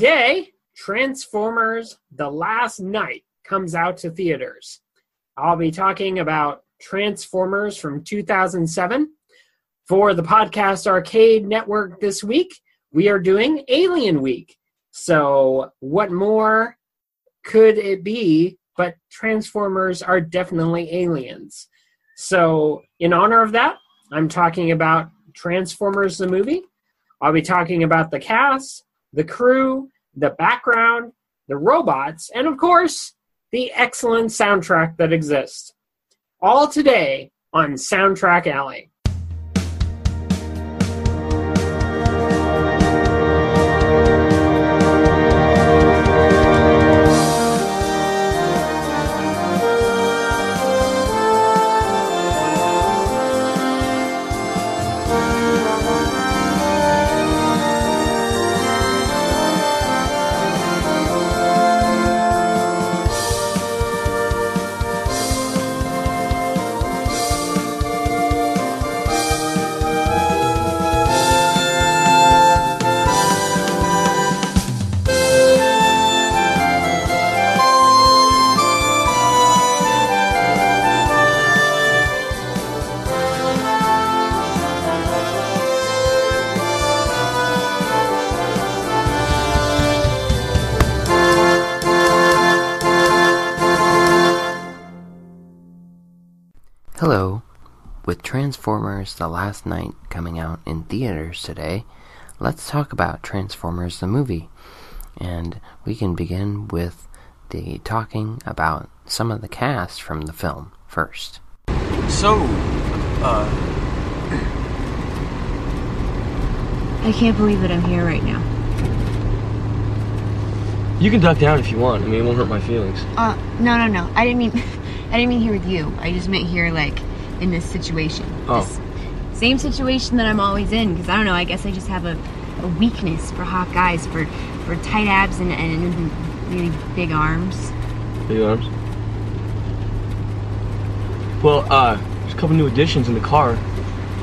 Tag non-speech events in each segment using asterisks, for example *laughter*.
Today, Transformers The Last Knight comes out to theaters. I'll be talking about Transformers from 2007. For the Podcast Arcade Network this week, we are doing Alien Week. So, what more could it be but Transformers are definitely aliens? So, in honor of that, I'm talking about Transformers the movie. I'll be talking about the cast, the crew, the background, the robots, and of course, the excellent soundtrack that exists. All today on Soundtrack Alley. Transformers The Last Knight coming out in theaters today, let's talk about Transformers the movie. And we can begin with the talking about some of the cast from the film first. So, uh, I can't believe that I'm here right now. you can duck down if you want. I mean, it won't hurt my feelings. Uh, no, no, no. I didn't mean, *laughs* I didn't mean here with you. I just meant here, like, in this situation. Oh. This same situation that I'm always in. Because I don't know. I guess I just have a, a weakness for hot guys, for for tight abs and, and really big arms. Big arms. Well, uh, there's a couple new additions in the car.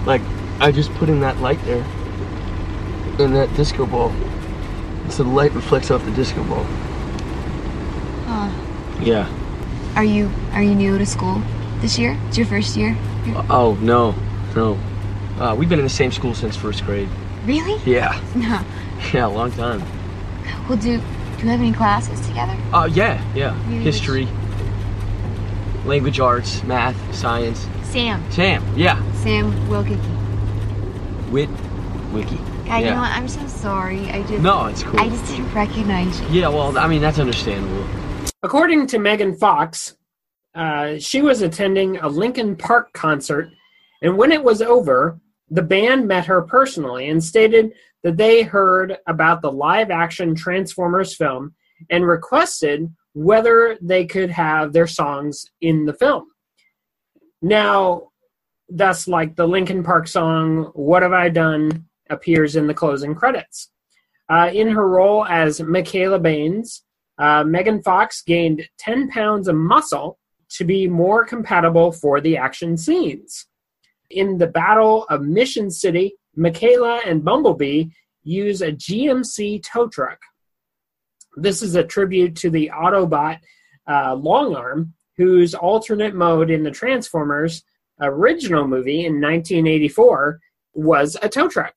Like, I just put in that light there. And that disco ball. So the light reflects off the disco ball. Uh, Yeah. are you are you new to school this year? It's your first year. Oh, no. No. Uh, we've been in the same school since first grade. Really? Yeah. *laughs* No. Yeah, a long time. Well, do do you have any classes together? Uh, yeah, yeah. Maybe History, language arts, math, science. Sam. Sam, yeah. Sam Witwicky. Wit, wiki. God, you know what? I'm so sorry. I just No, it's cool. I just didn't recognize you. Yeah, well, I mean, that's understandable. According to Megan Fox, uh, she was attending a Linkin Park concert, and when it was over, the band met her personally and stated that they heard about the live action Transformers film and requested whether they could have their songs in the film. Now, thus, like the Linkin Park song What Have I Done appears in the closing credits. Uh, in her role as Mikaela Banes, uh, Megan Fox gained 10 pounds of muscle to be more compatible for the action scenes. In the Battle of Mission City, Mikaela and Bumblebee use a GMC tow truck. This is a tribute to the Autobot uh, Longarm, whose alternate mode in the Transformers original movie in 1984 was a tow truck.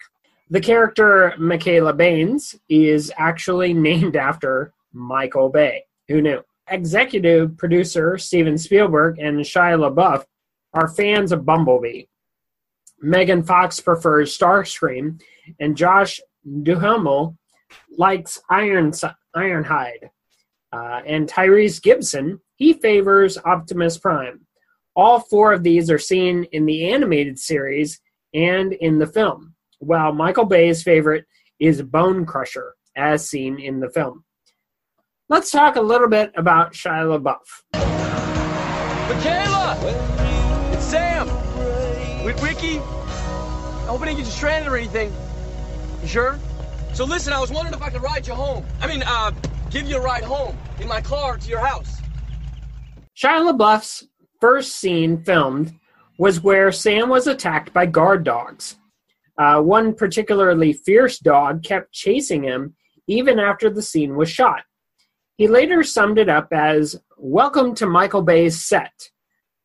The character Mikaela Banes is actually *laughs* named after Michael Bay. Who knew? Executive producer Steven Spielberg and Shia LaBeouf are fans of Bumblebee. Megan Fox prefers Starscream, and Josh Duhamel likes Iron, Ironhide. Uh, and Tyrese Gibson, he favors Optimus Prime. All four of these are seen in the animated series and in the film, while Michael Bay's favorite is Bone Crusher, as seen in the film. Let's talk a little bit about Shia LaBeouf. Mikaela! It's Sam! Witwicky. I hope I didn't get you stranded or anything. You sure? So listen, I was wondering if I could ride you home. I mean, uh, give you a ride home in my car to your house. Shia LaBeouf's first scene filmed was where Sam was attacked by guard dogs. Uh, one particularly fierce dog kept chasing him even after the scene was shot. He later summed it up as Welcome to Michael Bay's set.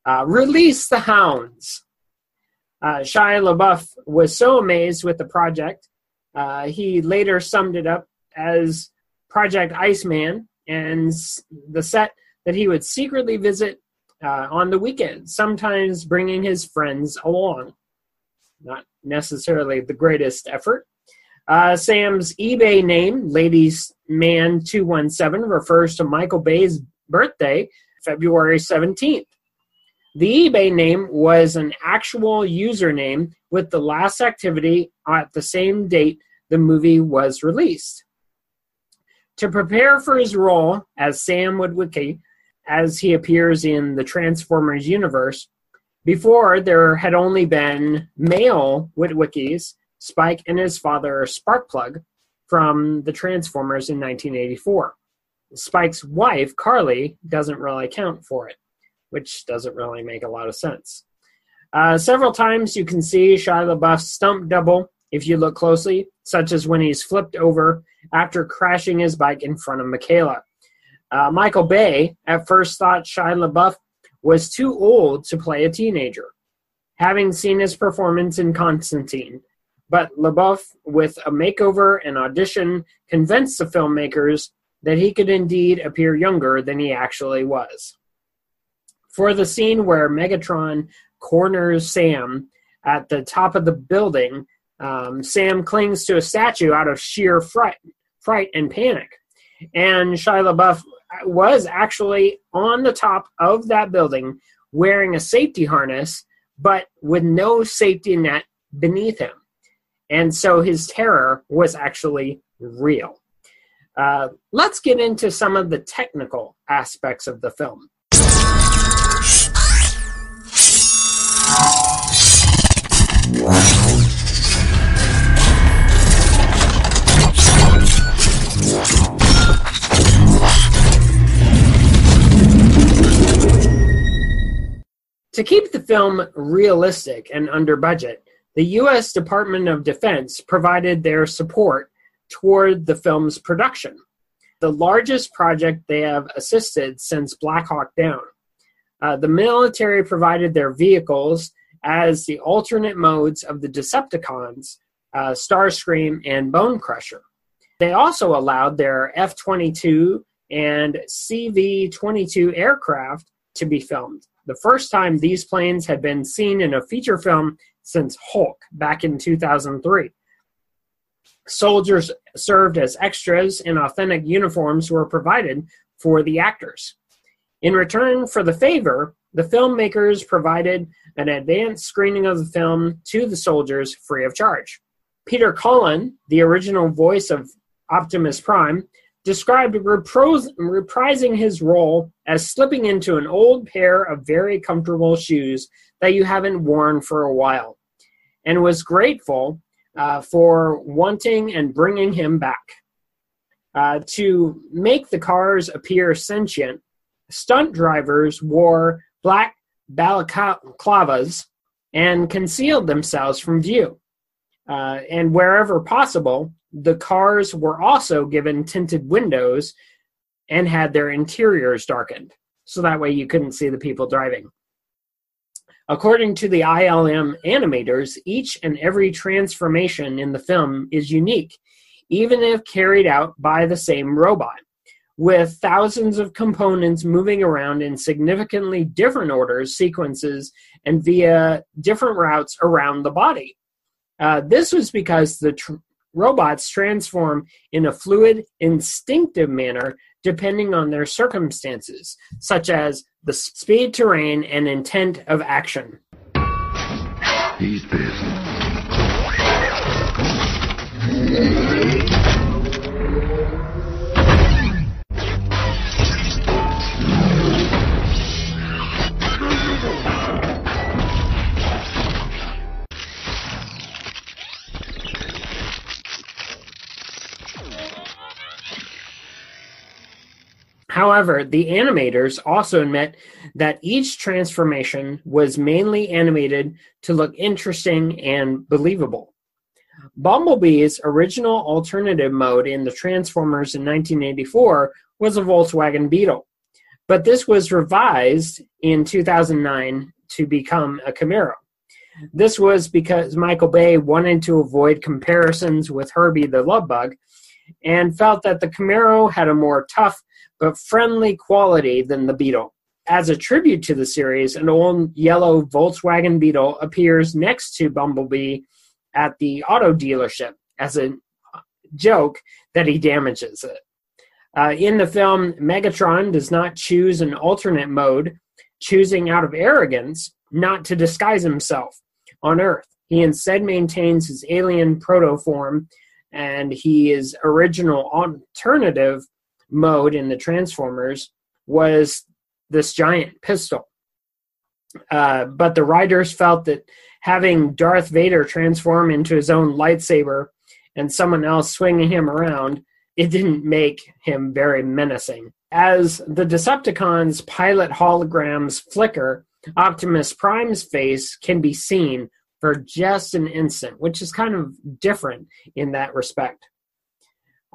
Uh, release the hounds. Uh, Shia LaBeouf was so amazed with the project, uh, he later summed it up as Project Iceman and the set that he would secretly visit uh, on the weekend, sometimes bringing his friends along. Not necessarily the greatest effort. Uh, Sam's eBay name, Ladies Man 217, refers to Michael Bay's birthday, February 17th. The eBay name was an actual username with the last activity at the same date the movie was released. To prepare for his role as Sam Witwicky, as he appears in the Transformers universe. Before, there had only been male Witwickies, Spike and his father Sparkplug, from the Transformers in 1984. Spike's wife, Carly, doesn't really count for it, which doesn't really make a lot of sense. Uh, several times you can see Shia LaBeouf's stunt double if you look closely, such as when he's flipped over after crashing his bike in front of Mikaela. Uh, Michael Bay at first thought Shia LaBeouf was too old to play a teenager, having seen his performance in Constantine. But LaBeouf, with a makeover and audition, convinced the filmmakers that he could indeed appear younger than he actually was. For the scene where Megatron corners Sam at the top of the building, um, Sam clings to a statue out of sheer fright, fright and panic. And Shia LaBeouf was actually on the top of that building wearing a safety harness, but with no safety net beneath him. And so his terror was actually real. Uh, let's get into some of the technical aspects of the film. To keep the film realistic and under budget, the U.S. Department of Defense provided their support toward the film's production, the largest project they have assisted since Black Hawk Down. Uh, the military provided their vehicles as the alternate modes of the Decepticons, uh, Starscream, and Bone Crusher. They also allowed their F 22 and CV 22 aircraft to be filmed the first time these planes had been seen in a feature film since Hulk back in 2003. Soldiers served as extras and authentic uniforms were provided for the actors. In return for the favor, the filmmakers provided an advanced screening of the film to the soldiers free of charge. Peter Cullen, the original voice of Optimus Prime, described repros- reprising his role as slipping into an old pair of very comfortable shoes that you haven't worn for a while, and was grateful uh, for wanting and bringing him back. Uh, to make the cars appear sentient, stunt drivers wore black balaclavas and concealed themselves from view. Uh, and wherever possible, the cars were also given tinted windows and had their interiors darkened. So that way you couldn't see the people driving. According to the ILM animators, each and every transformation in the film is unique, even if carried out by the same robot, with thousands of components moving around in significantly different orders, sequences, and via different routes around the body. Uh, this was because the tr- robots transform in a fluid, instinctive manner depending on their circumstances, such as the speed, terrain, and intent of action. He's pissed. However, the animators also admit that each transformation was mainly animated to look interesting and believable. Bumblebee's original alternative mode in the Transformers in 1984 was a Volkswagen Beetle, but this was revised in 2009 to become a Camaro. This was because Michael Bay wanted to avoid comparisons with Herbie the Love Bug and felt that the Camaro had a more tough but friendly quality than the Beetle. As a tribute to the series, an old yellow Volkswagen Beetle appears next to Bumblebee at the auto dealership as a joke that he damages it. Uh, in the film, Megatron does not choose an alternate mode, choosing out of arrogance not to disguise himself on Earth. He instead maintains his alien proto form, and he is original alternative mode in the Transformers was this giant pistol. Uh, but the writers felt that having Darth Vader transform into his own lightsaber and someone else swinging him around, it didn't make him very menacing. As the Decepticons' pilot holograms flicker, Optimus Prime's face can be seen for just an instant, which is kind of different in that respect.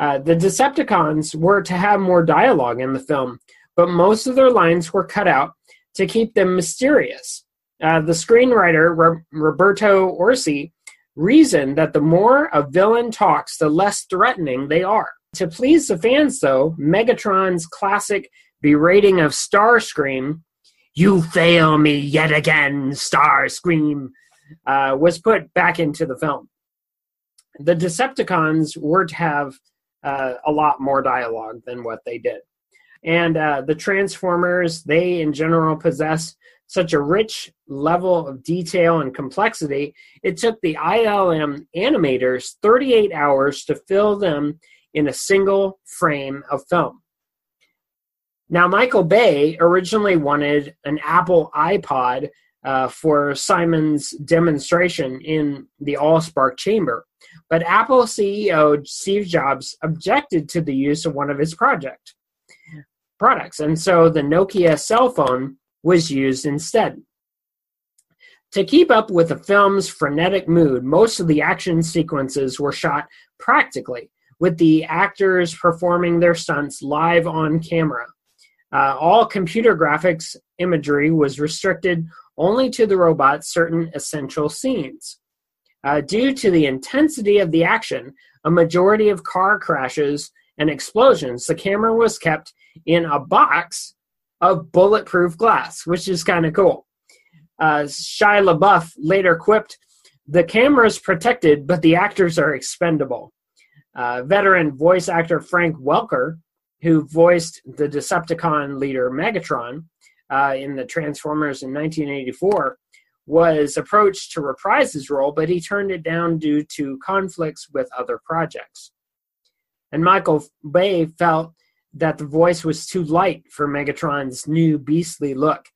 Uh, the Decepticons were to have more dialogue in the film, but most of their lines were cut out to keep them mysterious. Uh, the screenwriter, Roberto Orci, reasoned that the more a villain talks, the less threatening they are. To please the fans, though, Megatron's classic berating of Starscream, You fail me yet again, Starscream, uh, was put back into the film. The Decepticons were to have uh, a lot more dialogue than what they did. And uh, the Transformers, they in general possess such a rich level of detail and complexity, it took the ILM animators 38 hours to fill them in a single frame of film. Now, Michael Bay originally wanted an Apple iPod uh, for Simmons' demonstration in the AllSpark chamber. But Apple CEO Steve Jobs objected to the use of one of his project products, and so the Nokia cell phone was used instead. To keep up with the film's frenetic mood, most of the action sequences were shot practically, with the actors performing their stunts live on camera. Uh, all computer graphics imagery was restricted only to the robot's certain essential scenes. Uh, due to the intensity of the action, a majority of car crashes and explosions, the camera was kept in a box of bulletproof glass, which is kind of cool. Uh, Shia LaBeouf later quipped, The camera is protected, but the actors are expendable. Uh, veteran voice actor Frank Welker, who voiced the Decepticon leader Megatron uh, in the Transformers in 1984, was approached to reprise his role, but he turned it down due to conflicts with other projects. And Michael Bay felt that the voice was too light for Megatron's new beastly look,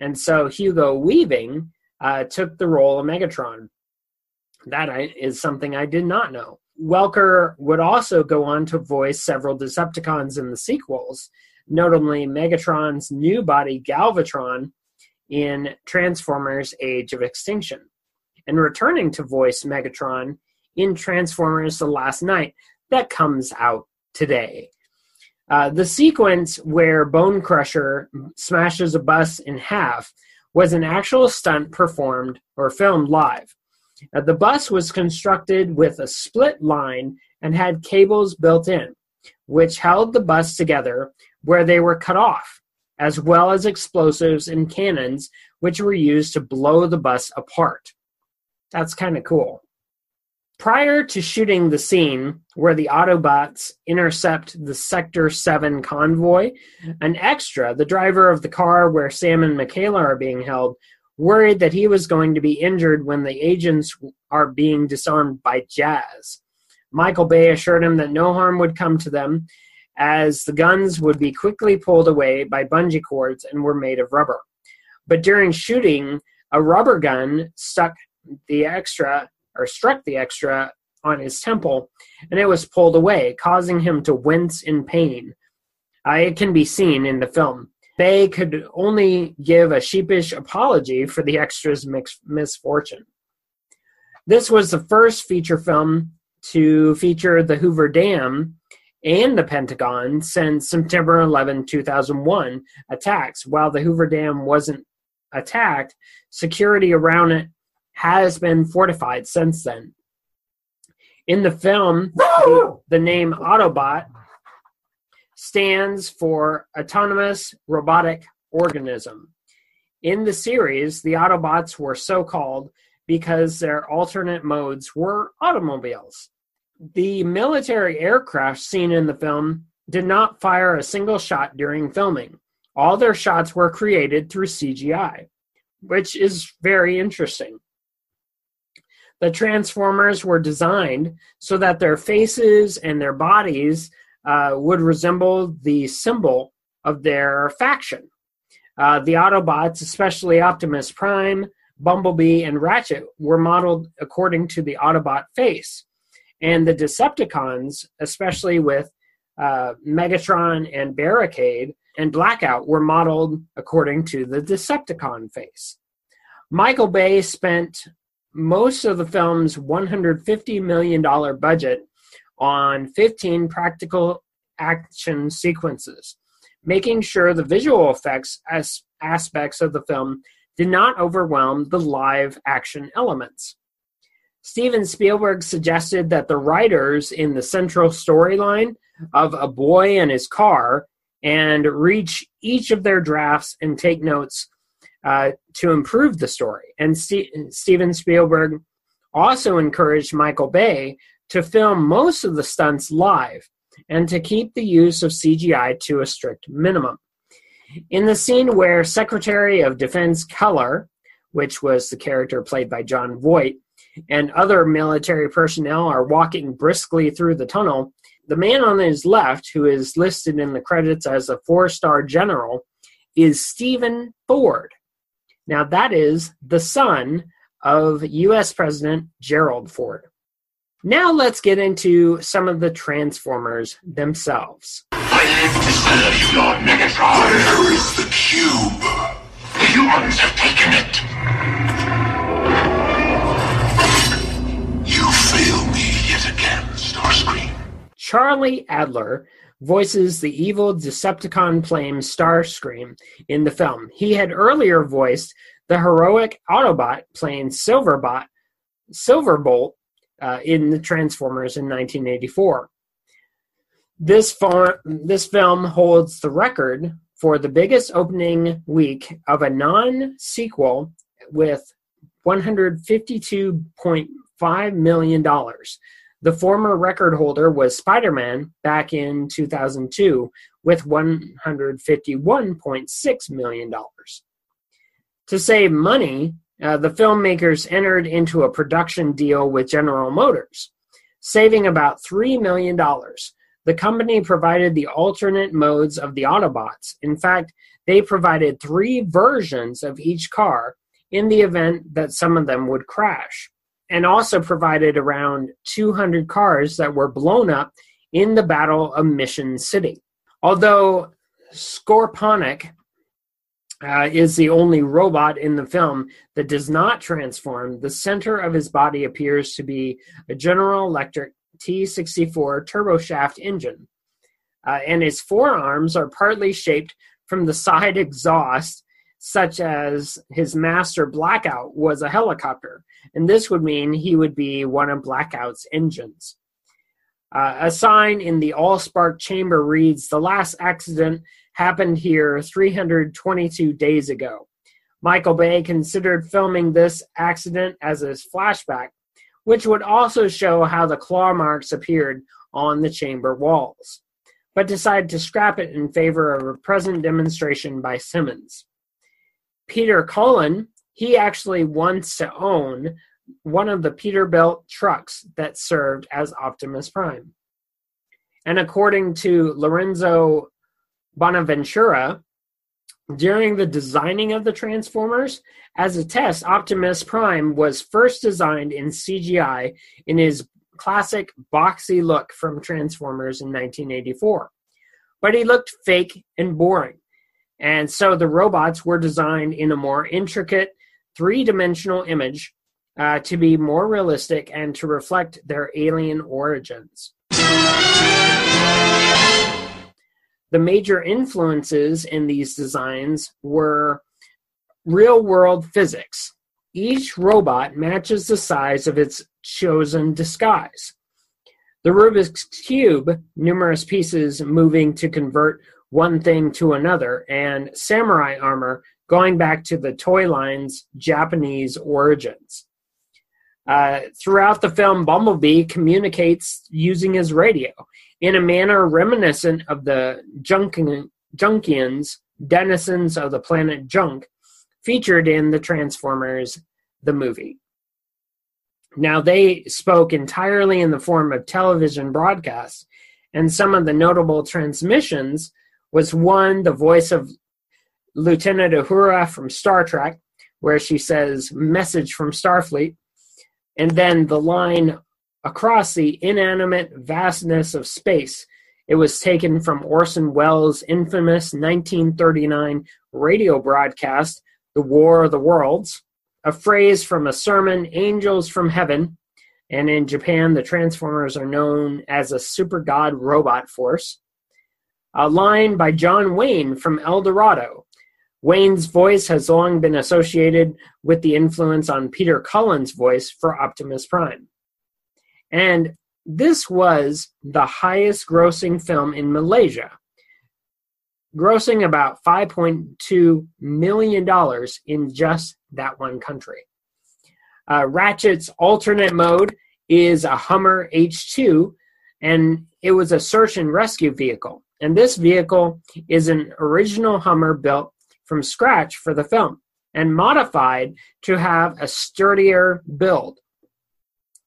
and so Hugo Weaving uh, took the role of Megatron. That is something I did not know. Welker would also go on to voice several Decepticons in the sequels, notably Megatron's new body Galvatron in Transformers Age of Extinction, and returning to voice Megatron in Transformers The Last Knight that comes out today. Uh, the sequence where Bone Crusher smashes a bus in half was an actual stunt performed or filmed live. Uh, the bus was constructed with a split line and had cables built in, which held the bus together where they were cut off, as well as explosives and cannons, which were used to blow the bus apart. That's kind of cool. Prior to shooting the scene where the Autobots intercept the Sector 7 convoy, an extra, the driver of the car where Sam and Mikaela are being held, worried that he was going to be injured when the agents are being disarmed by Jazz. Michael Bay assured him that no harm would come to them, as the guns would be quickly pulled away by bungee cords and were made of rubber. But during shooting, a rubber gun stuck the extra or struck the extra on his temple, and it was pulled away, causing him to wince in pain. Uh, it can be seen in the film. Bay could only give a sheepish apology for the extra's mix- misfortune. This was the first feature film to feature the Hoover Dam and the Pentagon since September 11, 2001 attacks. While the Hoover Dam wasn't attacked, security around it has been fortified since then. In the film, the, the name Autobot stands for Autonomous Robotic Organism. In the series, the Autobots were so called because their alternate modes were automobiles. The military aircraft seen in the film did not fire a single shot during filming. All their shots were created through CGI, which is very interesting. The Transformers were designed so that their faces and their bodies uh, would resemble the symbol of their faction. Uh, the Autobots, especially Optimus Prime, Bumblebee, and Ratchet, were modeled according to the Autobot face. And the Decepticons, especially with uh, Megatron and Barricade and Blackout, were modeled according to the Decepticon face. Michael Bay spent most of the film's $150 million budget on 15 practical action sequences, making sure the visual effects as aspects of the film did not overwhelm the live action elements. Steven Spielberg suggested that the writers in the central storyline of A Boy and His Car and reach each of their drafts and take notes uh, to improve the story. And St- Steven Spielberg also encouraged Michael Bay to film most of the stunts live and to keep the use of CGI to a strict minimum. In the scene where Secretary of Defense Keller, which was the character played by Jon Voight, and other military personnel are walking briskly through the tunnel, the man on his left, who is listed in the credits as a four star general, is Stephen Ford, now, that is the son of US President Gerald Ford. Now, let's get into some of the Transformers themselves. I live to serve you, Lord Megatron. Where is the cube? The humans have taken it. Charlie Adler voices the evil Decepticon plane Starscream in the film. He had earlier voiced the heroic Autobot plane Silverbot, Silverbolt uh, in the Transformers in 1984. This, far, this film holds the record for the biggest opening week of a non sequel with $152.5 million. The former record holder was Spider Man back in 2002 with $151.6 million. To save money, uh, the filmmakers entered into a production deal with General Motors, saving about $3 million. The company provided the alternate modes of the Autobots. In fact, they provided three versions of each car in the event that some of them would crash and also provided around 200 cars that were blown up in the Battle of Mission City. Although Scorponok uh, is the only robot in the film that does not transform, the center of his body appears to be a General Electric T64 turboshaft engine. uh, and his forearms are partly shaped from the side *laughs* exhaust, such as his master Blackout was a helicopter, and this would mean he would be one of Blackout's engines. Uh, a sign in the Allspark chamber reads The last accident happened here 322 days ago. Michael Bay considered filming this accident as his flashback, which would also show how the claw marks appeared on the chamber walls, but decided to scrap it in favor of a present demonstration by Simmons. Peter Cullen, he actually wants to own one of the Peterbilt trucks that served as Optimus Prime. And according to Lorenzo Bonaventura, during the designing of the Transformers, as a test, Optimus Prime was first designed in CGI in his classic boxy look from Transformers in 1984. But he looked fake and boring. And so the robots were designed in a more intricate three dimensional image uh, to be more realistic and to reflect their alien origins. The major influences in these designs were real world physics. Each robot matches the size of its chosen disguise. The Rubik's Cube, numerous pieces moving to convert one thing to another, and samurai armor going back to the toy line's Japanese origins. Uh, throughout the film, Bumblebee communicates using his radio in a manner reminiscent of the Junkion, Junkions, denizens of the planet Junk, featured in the Transformers, the movie. Now, they spoke entirely in the form of television broadcasts, and some of the notable transmissions was one, the voice of Lieutenant Uhura from Star Trek, where she says, Message from Starfleet and then the line across the inanimate vastness of space. It was taken from Orson Welles' infamous 1939 radio broadcast, The War of the Worlds, a phrase from a sermon, Angels from Heaven. And in Japan, the Transformers are known as a super god robot force. A line by John Wayne from El Dorado, Wayne's voice has long been associated with the influence on Peter Cullen's voice for Optimus Prime. And this was the highest grossing film in Malaysia, grossing about $5.2 million in just that one country. Uh, Ratchet's alternate mode is a Hummer H2, and it was a search and rescue vehicle. And this vehicle is an original Hummer built from scratch for the film and modified to have a sturdier build.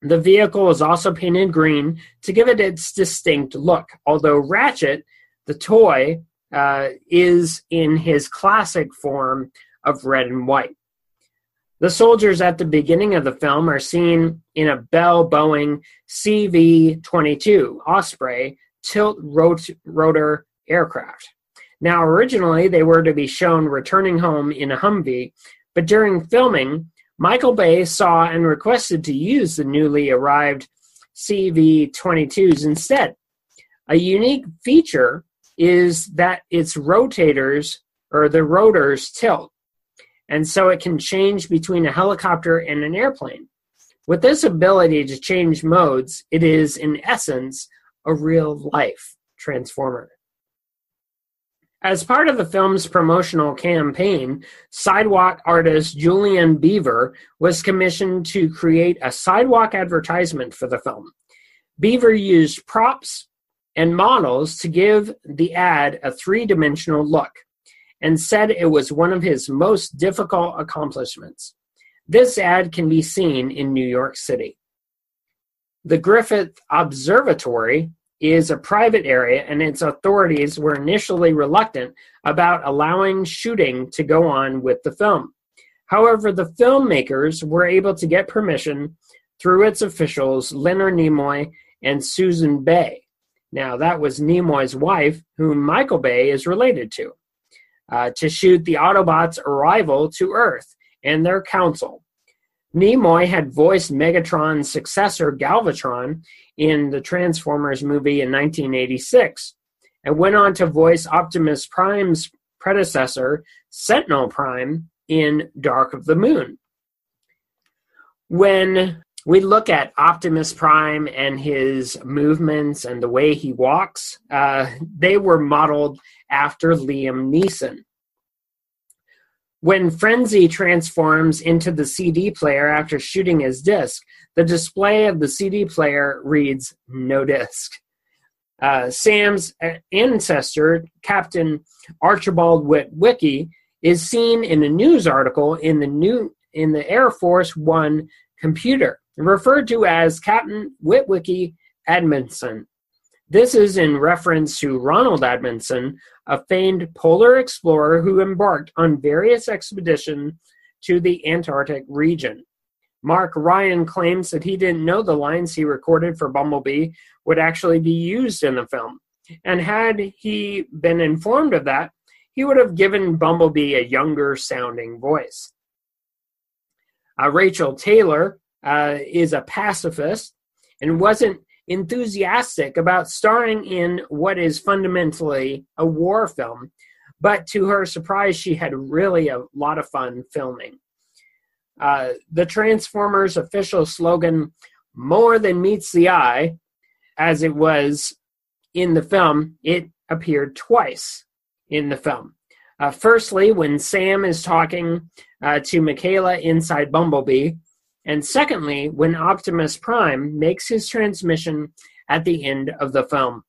The vehicle is also painted green to give it its distinct look, although Ratchet, the toy, uh, is in his classic form of red and white. The soldiers at the beginning of the film are seen in a Bell Boeing CV 22 Osprey tilt rot- rotor aircraft. Now, originally, they were to be shown returning home in a Humvee, but during filming, Michael Bay saw and requested to use the newly arrived CV 22s instead. A unique feature is that its rotators or the rotors tilt, and so it can change between a helicopter and an airplane. With this ability to change modes, it is in essence a real life transformer. As part of the film's promotional campaign, sidewalk artist Julian Beever was commissioned to create a sidewalk advertisement for the film. Beaver used props and models to give the ad a three dimensional look and said it was one of his most difficult accomplishments. This ad can be seen in New York City. The Griffith Observatory is a private area, and its authorities were initially reluctant about allowing shooting to go on with the film. However, the filmmakers were able to get permission through its officials, Leonard Nimoy and Susan Bay. Now, that was Nimoy's wife, whom Michael Bay is related to, uh, to shoot the Autobots' arrival to Earth and their council. Nimoy had voiced Megatron's successor, Galvatron, in the Transformers movie in 1986. and went on to voice Optimus Prime's predecessor, Sentinel Prime, in Dark of the Moon. When we look at Optimus Prime and his movements and the way he walks, uh, they were modeled after Liam Neeson. When Frenzy transforms into the CD player after shooting his disc, the display of the CD player reads no disc. Uh, Sam's ancestor, Captain Archibald Witwicky, is seen in a news article in the new in the Air Force One computer, referred to as Captain Witwicky Amundsen. This is in reference to Roald Amundsen, a famed polar explorer who embarked on various expeditions to the Antarctic region. Mark Ryan claims that he didn't know the lines he recorded for Bumblebee would actually be used in the film. And had he been informed of that, he would have given Bumblebee a younger sounding voice. Uh, Rachael Taylor uh, is a pacifist and wasn't enthusiastic about starring in what is fundamentally a war film, but to her surprise, she had really a lot of fun filming. Uh, the Transformers official slogan, More Than Meets the Eye, as it was in the film, it appeared twice in the film. Uh, firstly, when Sam is talking uh, to Mikaela inside Bumblebee, and secondly, when Optimus Prime makes his transmission at the end of the film.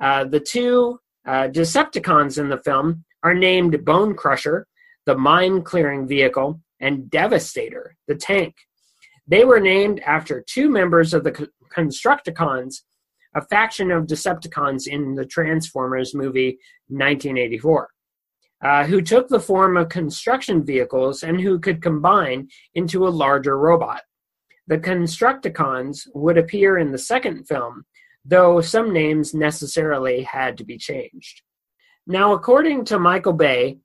Uh, the two uh, Decepticons in the film are named Bone Crusher, the mine clearing vehicle, and Devastator, the tank. They were named after two members of the Constructicons, a faction of Decepticons in the Transformers movie 1984 uh, who took the form of construction vehicles and who could combine into a larger robot. The Constructicons would appear in the second film, though some names necessarily had to be changed. Now, according to Michael Bay,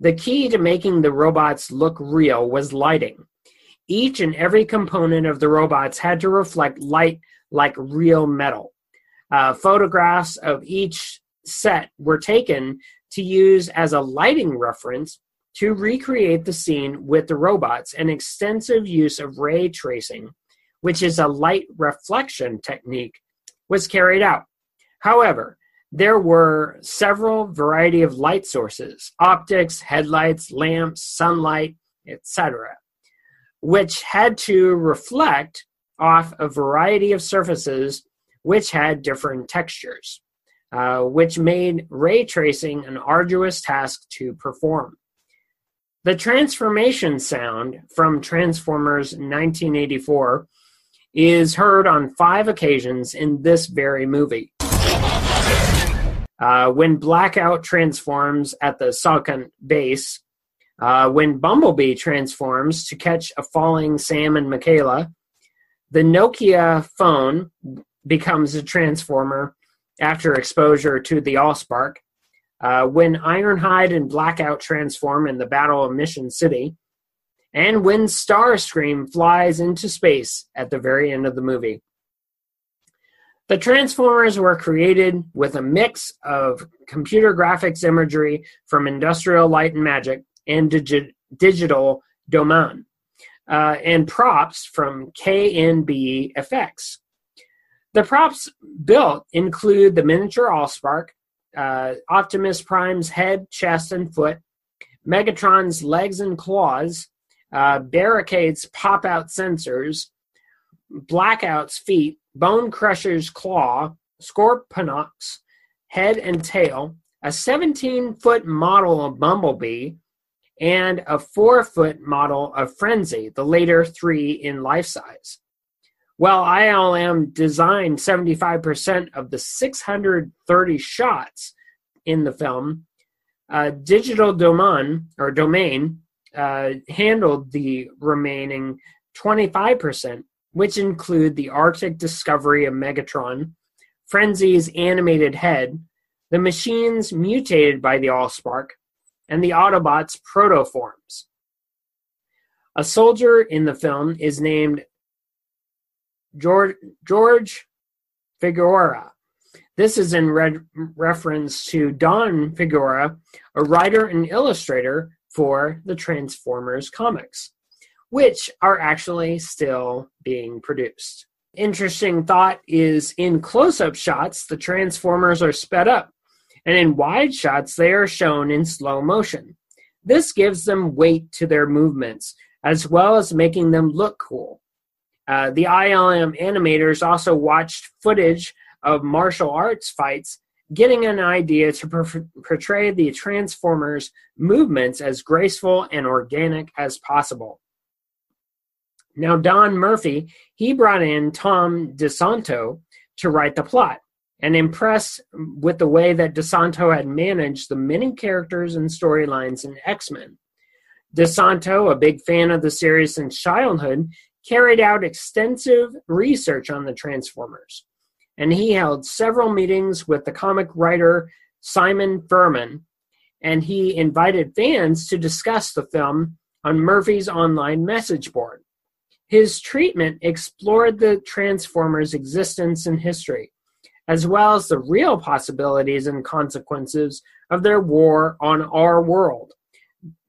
the key to making the robots look real was lighting. Each and every component of the robots had to reflect light like real metal. Uh, photographs of each set were taken to use as a lighting reference to recreate the scene with the robots an extensive use of ray tracing, which is a light reflection technique, was carried out. However, there were several variety of light sources, optics, headlights, lamps, sunlight, etc., which had to reflect off a variety of surfaces which had different textures. Uh, which made ray tracing an arduous task to perform. The transformation sound from Transformers 1984 is heard on five occasions in this very movie. Uh, when Blackout transforms at the SOCCENT base, uh, when Bumblebee transforms to catch a falling Sam and Mikaela, the Nokia phone becomes a transformer after exposure to the Allspark. Uh, when Ironhide and Blackout transform in the Battle of Mission City, and when Starscream flies into space at the very end of the movie. The Transformers were created with a mix of computer graphics imagery from Industrial Light and Magic and digi- digital domain, uh, and props from KNB Effects. The props built include the miniature Allspark, uh, Optimus Prime's head, chest, and foot, Megatron's legs and claws, uh, Barricade's pop out sensors, Blackout's feet, Bone Crusher's claw, Scorponok's head and tail, a 17 foot model of Bumblebee, and a 4 foot model of Frenzy, the later three in life size. Well, ILM designed 75% of the 630 shots in the film. Uh, Digital Domain or Domain uh, handled the remaining 25%, which include the Arctic discovery of Megatron, Frenzy's animated head, the machines mutated by the Allspark, and the Autobots' protoforms. A soldier in the film is named George, George Figueroa. This is in re- reference to Don Figueroa, a writer and illustrator for the Transformers comics, which are actually still being produced. Interesting thought is in close up shots, the Transformers are sped up, and in wide shots, they are shown in slow motion. This gives them weight to their movements, as well as making them look cool. Uh, the ILM animators also watched footage of martial arts fights, getting an idea to per- portray the Transformers' movements as graceful and organic as possible. Now, Don Murphy, he brought in Tom DeSanto to write the plot and impressed with the way that DeSanto had managed the many characters and storylines in X Men. DeSanto, a big fan of the series since childhood, carried out extensive research on the Transformers and he held several meetings with the comic writer Simon Furman, and he invited fans to discuss the film on Murphy's online message board. His treatment explored the Transformers' existence and history, as well as the real possibilities and consequences of their war on our world,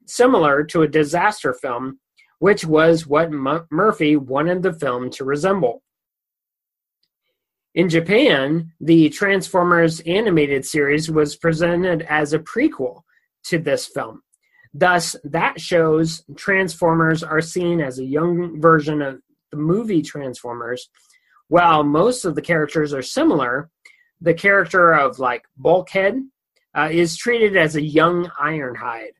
similar to a disaster film, which was what M- Murphy wanted the film to resemble. In Japan, the Transformers animated series was presented as a prequel to this film. Thus, that shows Transformers are seen as a young version of the movie Transformers. While most of the characters are similar, the character of like Bulkhead uh, is treated as a young Ironhide.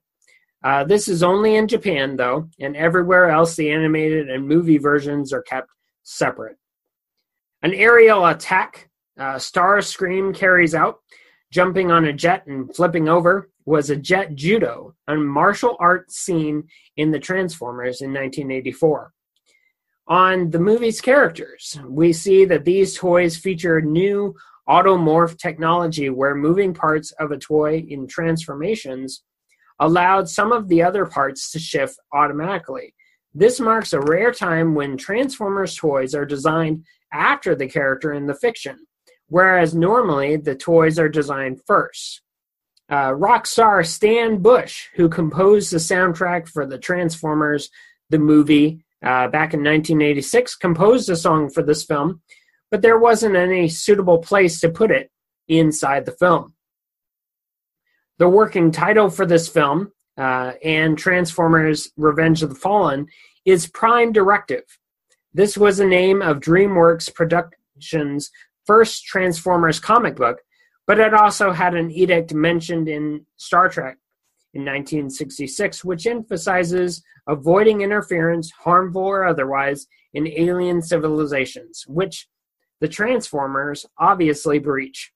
Uh, this is only in Japan, though, and everywhere else the animated and movie versions are kept separate. An aerial attack uh, Starscream carries out, jumping on a jet and flipping over, was a jet judo, a martial arts scene in the Transformers in 1984. On the movie's characters, we see that these toys feature new automorph technology where moving parts of a toy in transformations allowed some of the other parts to shift automatically. This marks a rare time when Transformers toys are designed after the character in the fiction, whereas normally the toys are designed first. Uh, rock star Stan Bush, who composed the soundtrack for the Transformers, the movie, uh, back in 1986, composed a song for this film, but there wasn't any suitable place to put it inside the film. The working title for this film uh, and Transformers Revenge of the Fallen is Prime Directive, this was the name of Dreamwave Productions' first Transformers comic book, but it also had an edict mentioned in Star Trek in 1966, which emphasizes avoiding interference, harmful or otherwise, in alien civilizations, which the Transformers obviously breach.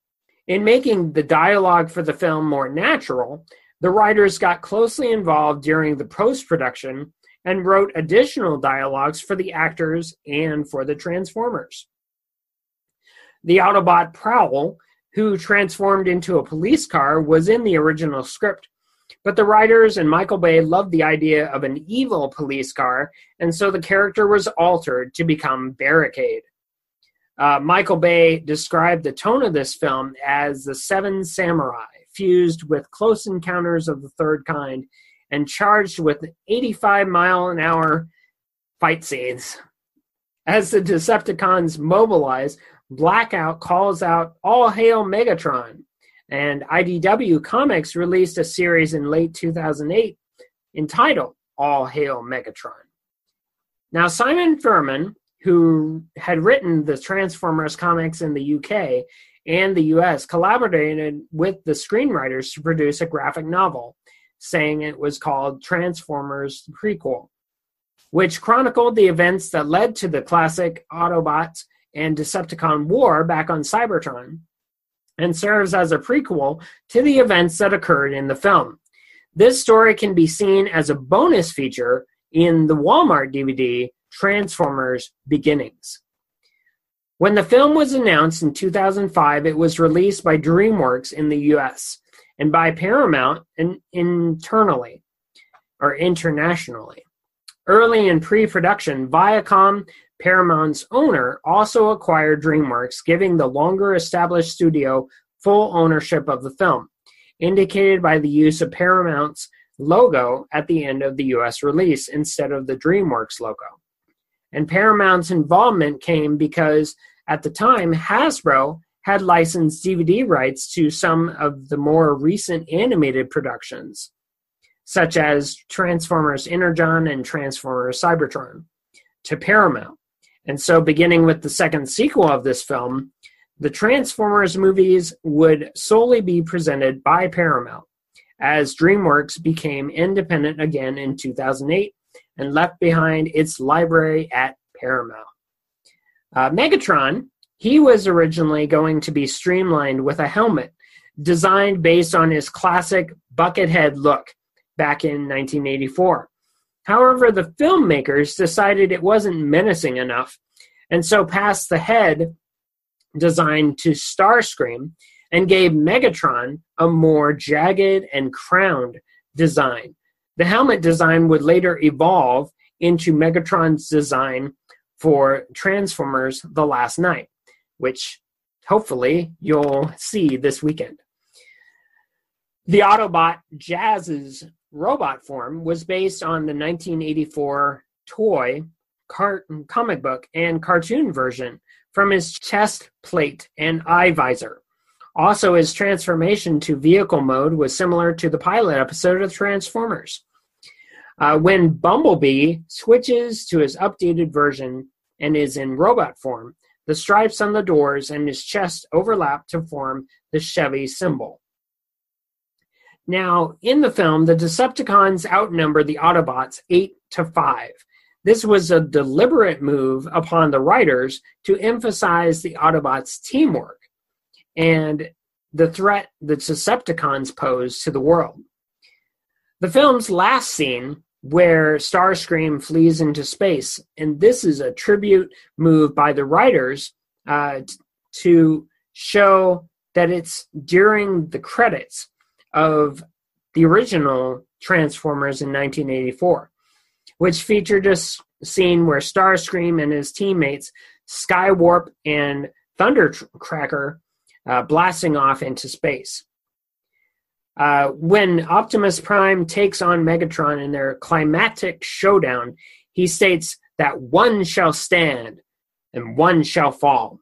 In making the dialogue for the film more natural, the writers got closely involved during the post production and wrote additional dialogues for the actors and for the Transformers. The Autobot Prowl, who transformed into a police car, was in the original script, but the writers and Michael Bay loved the idea of an evil police car, and so the character was altered to become Barricade. Uh, Michael Bay described the tone of this film as the Seven Samurai, fused with Close Encounters of the Third Kind and charged with 85 mile an hour fight scenes. As the Decepticons mobilize, Blackout calls out All Hail Megatron, and IDW Comics released a series in late 2008 entitled All Hail Megatron. Now, Simon Furman, who had written the Transformers comics in the UK and the US, collaborated with the screenwriters to produce a graphic novel saying it was called Transformers Prequel, which chronicled the events that led to the classic Autobots and Decepticon war back on Cybertron, and serves as a prequel to the events that occurred in the film. This story can be seen as a bonus feature in the Walmart DVD Transformers Beginnings. When the film was announced in 2005, it was released by DreamWorks in the US and by Paramount and internally or internationally. Early in pre production, Viacom, Paramount's owner, also acquired DreamWorks, giving the longer established studio full ownership of the film, indicated by the use of Paramount's logo at the end of the US release instead of the DreamWorks logo. And Paramount's involvement came because at the time, Hasbro had licensed DVD rights to some of the more recent animated productions, such as Transformers Energon and Transformers Cybertron, to Paramount. And so, beginning with the second sequel of this film, the Transformers movies would solely be presented by Paramount, as DreamWorks became independent again in 2008 and left behind its library at Paramount. Uh, Megatron, he was originally going to be streamlined with a helmet designed based on his classic buckethead look back in 1984. However, the filmmakers decided it wasn't menacing enough, and so passed the head design to Starscream and gave Megatron a more jagged and crowned design. The helmet design would later evolve into Megatron's design for Transformers The Last Knight, which hopefully you'll see this weekend. The Autobot Jazz's robot form was based on the 1984 toy, cart, comic book, and cartoon version from his chest plate and eye visor. Also, his transformation to vehicle mode was similar to the pilot episode of Transformers. Uh, when Bumblebee switches to his updated version and is in robot form, the stripes on the doors and his chest overlap to form the Chevy symbol. Now, in the film, the Decepticons outnumber the Autobots 8 to 5. This was a deliberate move upon the writers to emphasize the Autobots' teamwork and the threat the Decepticons pose to the world. The film's last scene, where Starscream flees into space, and this is a tribute move by the writers uh, to show that it's during the credits of the original Transformers in 1984, which featured a scene where Starscream and his teammates Skywarp and Thundercracker uh, blasting off into space. Uh, when Optimus Prime takes on Megatron in their climactic showdown, he states that one shall stand and one shall fall.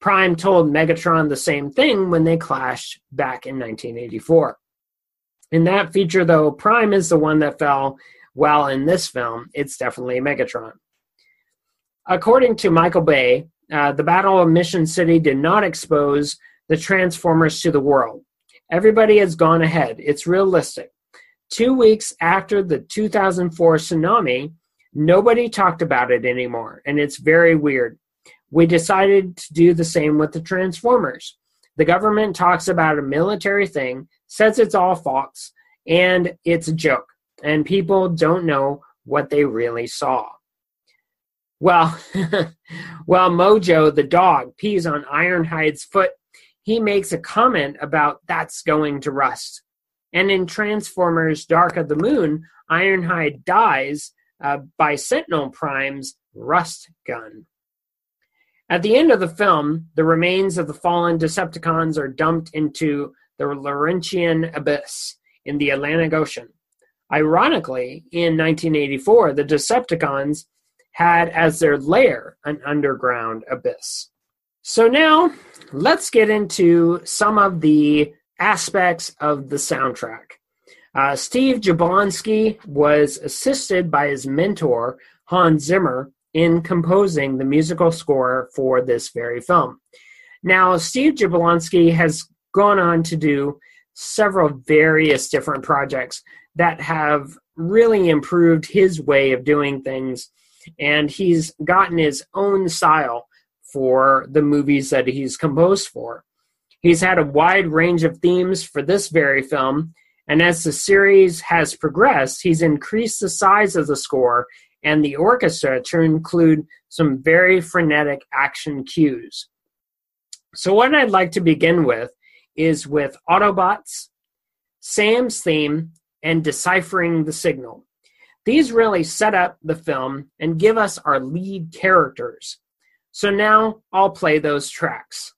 Prime told Megatron the same thing when they clashed back in 1984. In that feature, though, Prime is the one that fell, while in this film, it's definitely Megatron. According to Michael Bay, uh, the Battle of Mission City did not expose the Transformers to the world. Everybody has gone ahead. It's realistic. Two weeks after the 2004 tsunami, nobody talked about it anymore, and it's very weird. We decided to do the same with the Transformers. The government talks about a military thing, says it's all false, and it's a joke, and people don't know what they really saw. Well, *laughs* well, Mojo the dog pees on Ironhide's foot he makes a comment about that's going to rust. And in Transformers Dark of the Moon, Ironhide dies uh, by Sentinel Prime's rust gun. At the end of the film, the remains of the fallen Decepticons are dumped into the Laurentian abyss in the Atlantic Ocean. Ironically, in 1984, the Decepticons had as their lair an underground abyss. So now let's get into some of the aspects of the soundtrack. Uh, Steve Jablonsky was assisted by his mentor, Hans Zimmer, in composing the musical score for this very film. Now, Steve Jablonsky has gone on to do several various different projects that have really improved his way of doing things, and he's gotten his own style for the movies that he's composed for. He's had a wide range of themes for this very film, and as the series has progressed, he's increased the size of the score and the orchestra to include some very frenetic action cues. So, what I'd like to begin with is with Autobots, Sam's theme, and deciphering the signal. These really set up the film and give us our lead characters. So now I'll play those tracks.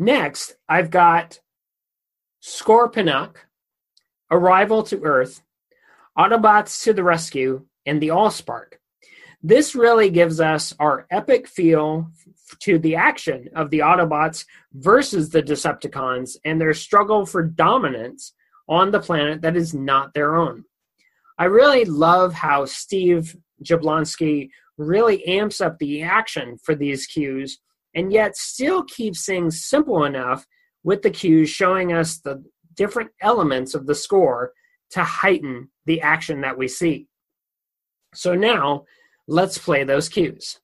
Next, I've got Scorponok, Arrival to Earth, Autobots to the Rescue, and the Allspark. This really gives us our epic feel to the action of the Autobots versus the Decepticons and their struggle for dominance on the planet that is not their own. I really love how Steve Jablonsky really amps up the action for these cues and yet still keeps things simple enough with the cues showing us the different elements of the score to heighten the action that we see. So now, let's play those cues.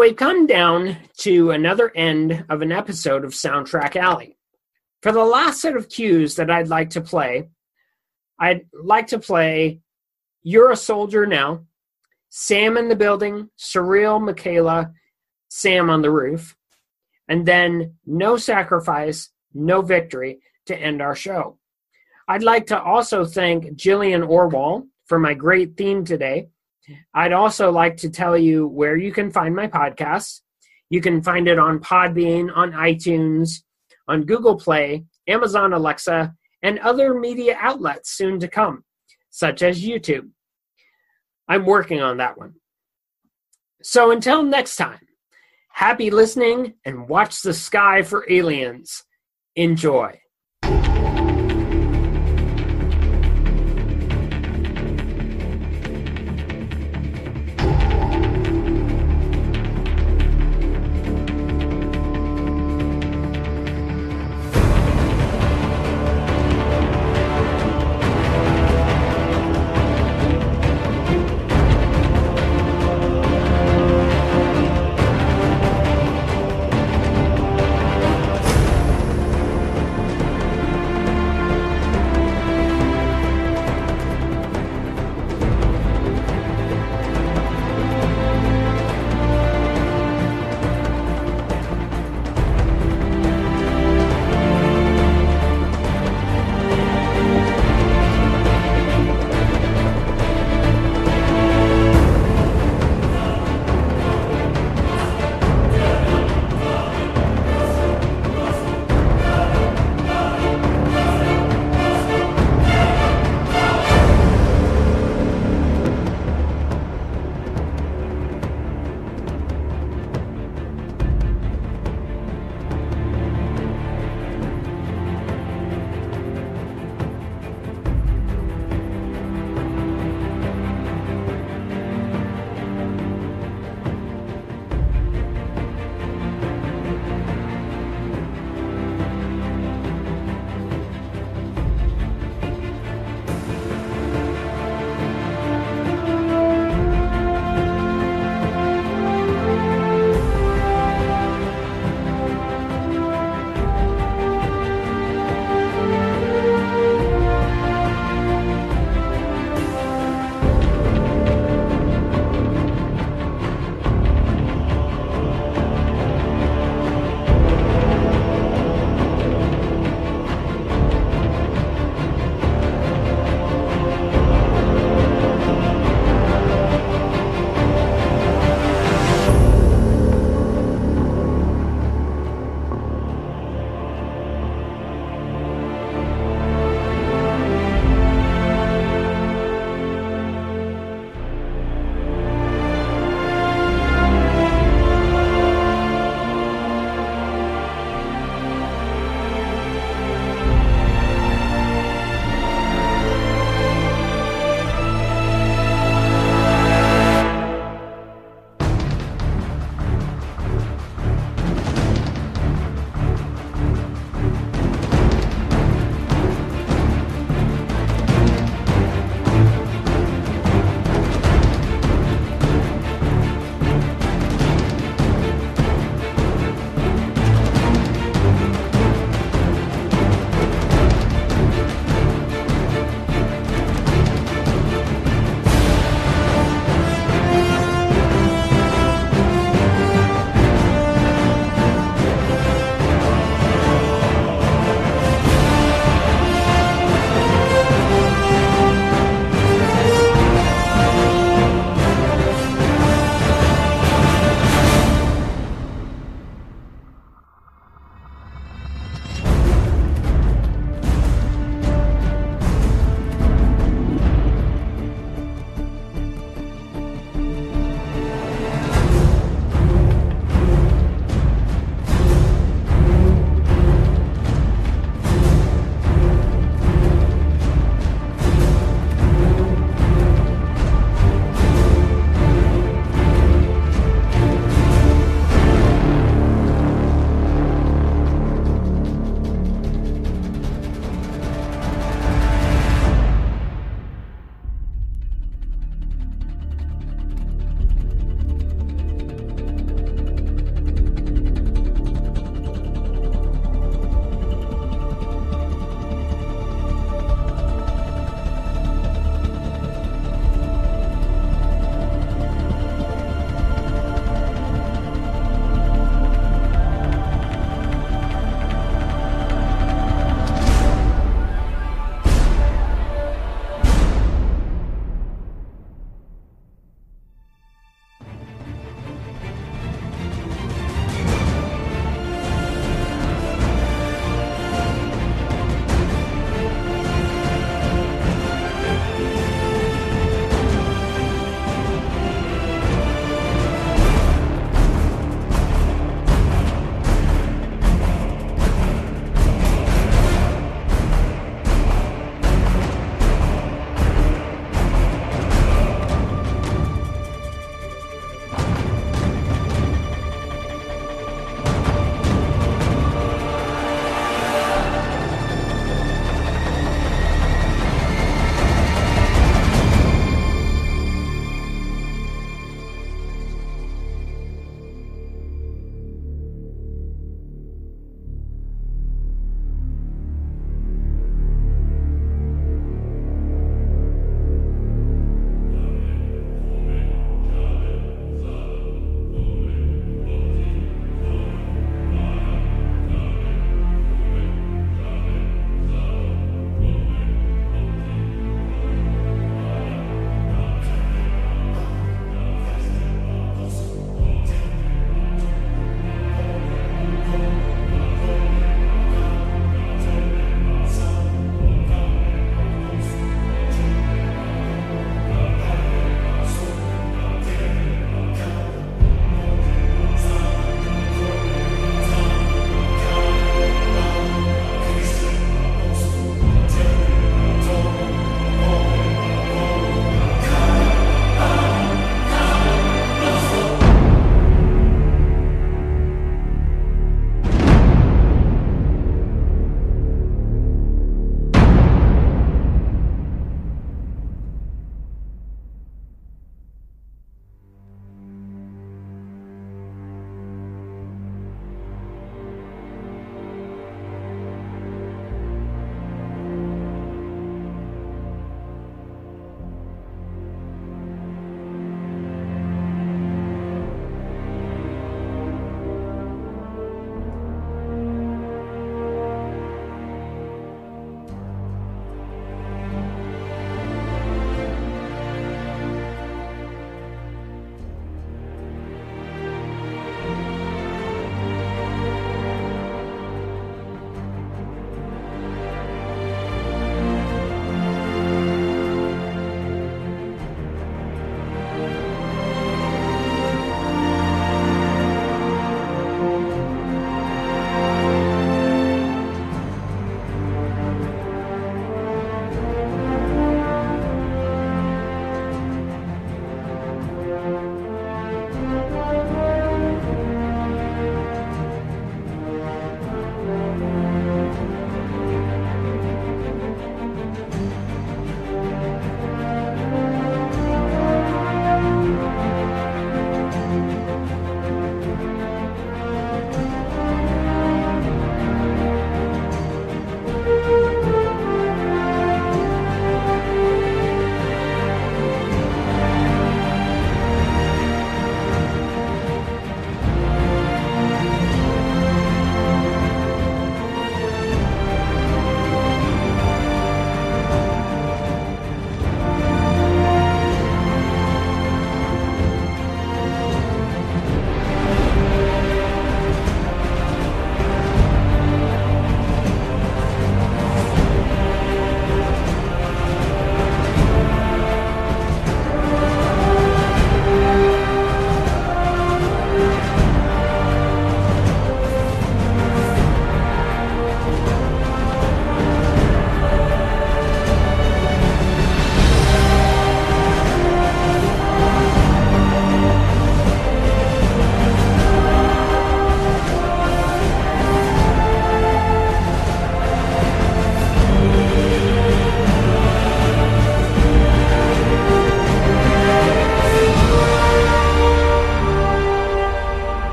We've come down to another end of an episode of Soundtrack Alley. For the last set of cues that I'd like to play, I'd like to play You're a Soldier Now, Sam in the Building, Surreal Mikaela, Sam on the Roof, and then No Sacrifice, No Victory to end our show. I'd like to also thank Jillian Orwell for my great theme today. I'd also like to tell you where you can find my podcast. You can find it on Podbean, on iTunes, on Google Play, Amazon Alexa, and other media outlets soon to come, such as YouTube. I'm working on that one. So until next time, happy listening and watch the sky for aliens. Enjoy.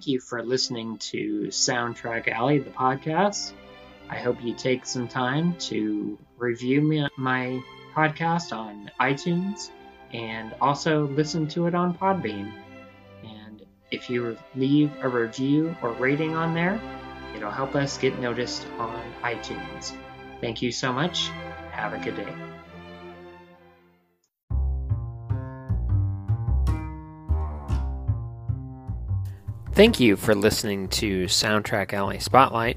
Thank you for listening to Soundtrack Alley, the podcast. I hope you take some time to review me, my podcast on iTunes and also listen to it on Podbean. And if you leave a review or rating on there, it'll help us get noticed on iTunes. Thank you so much. Have a good day. Thank you for listening to Soundtrack Alley Spotlight.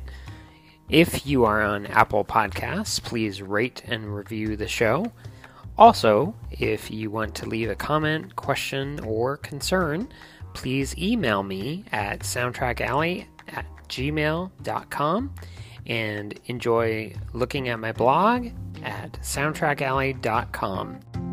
If you are on Apple Podcasts, please rate and review the show. Also, if you want to leave a comment, question, or concern, please email me at soundtrackalley at gmail.com and enjoy looking at my blog at soundtrackalley.com.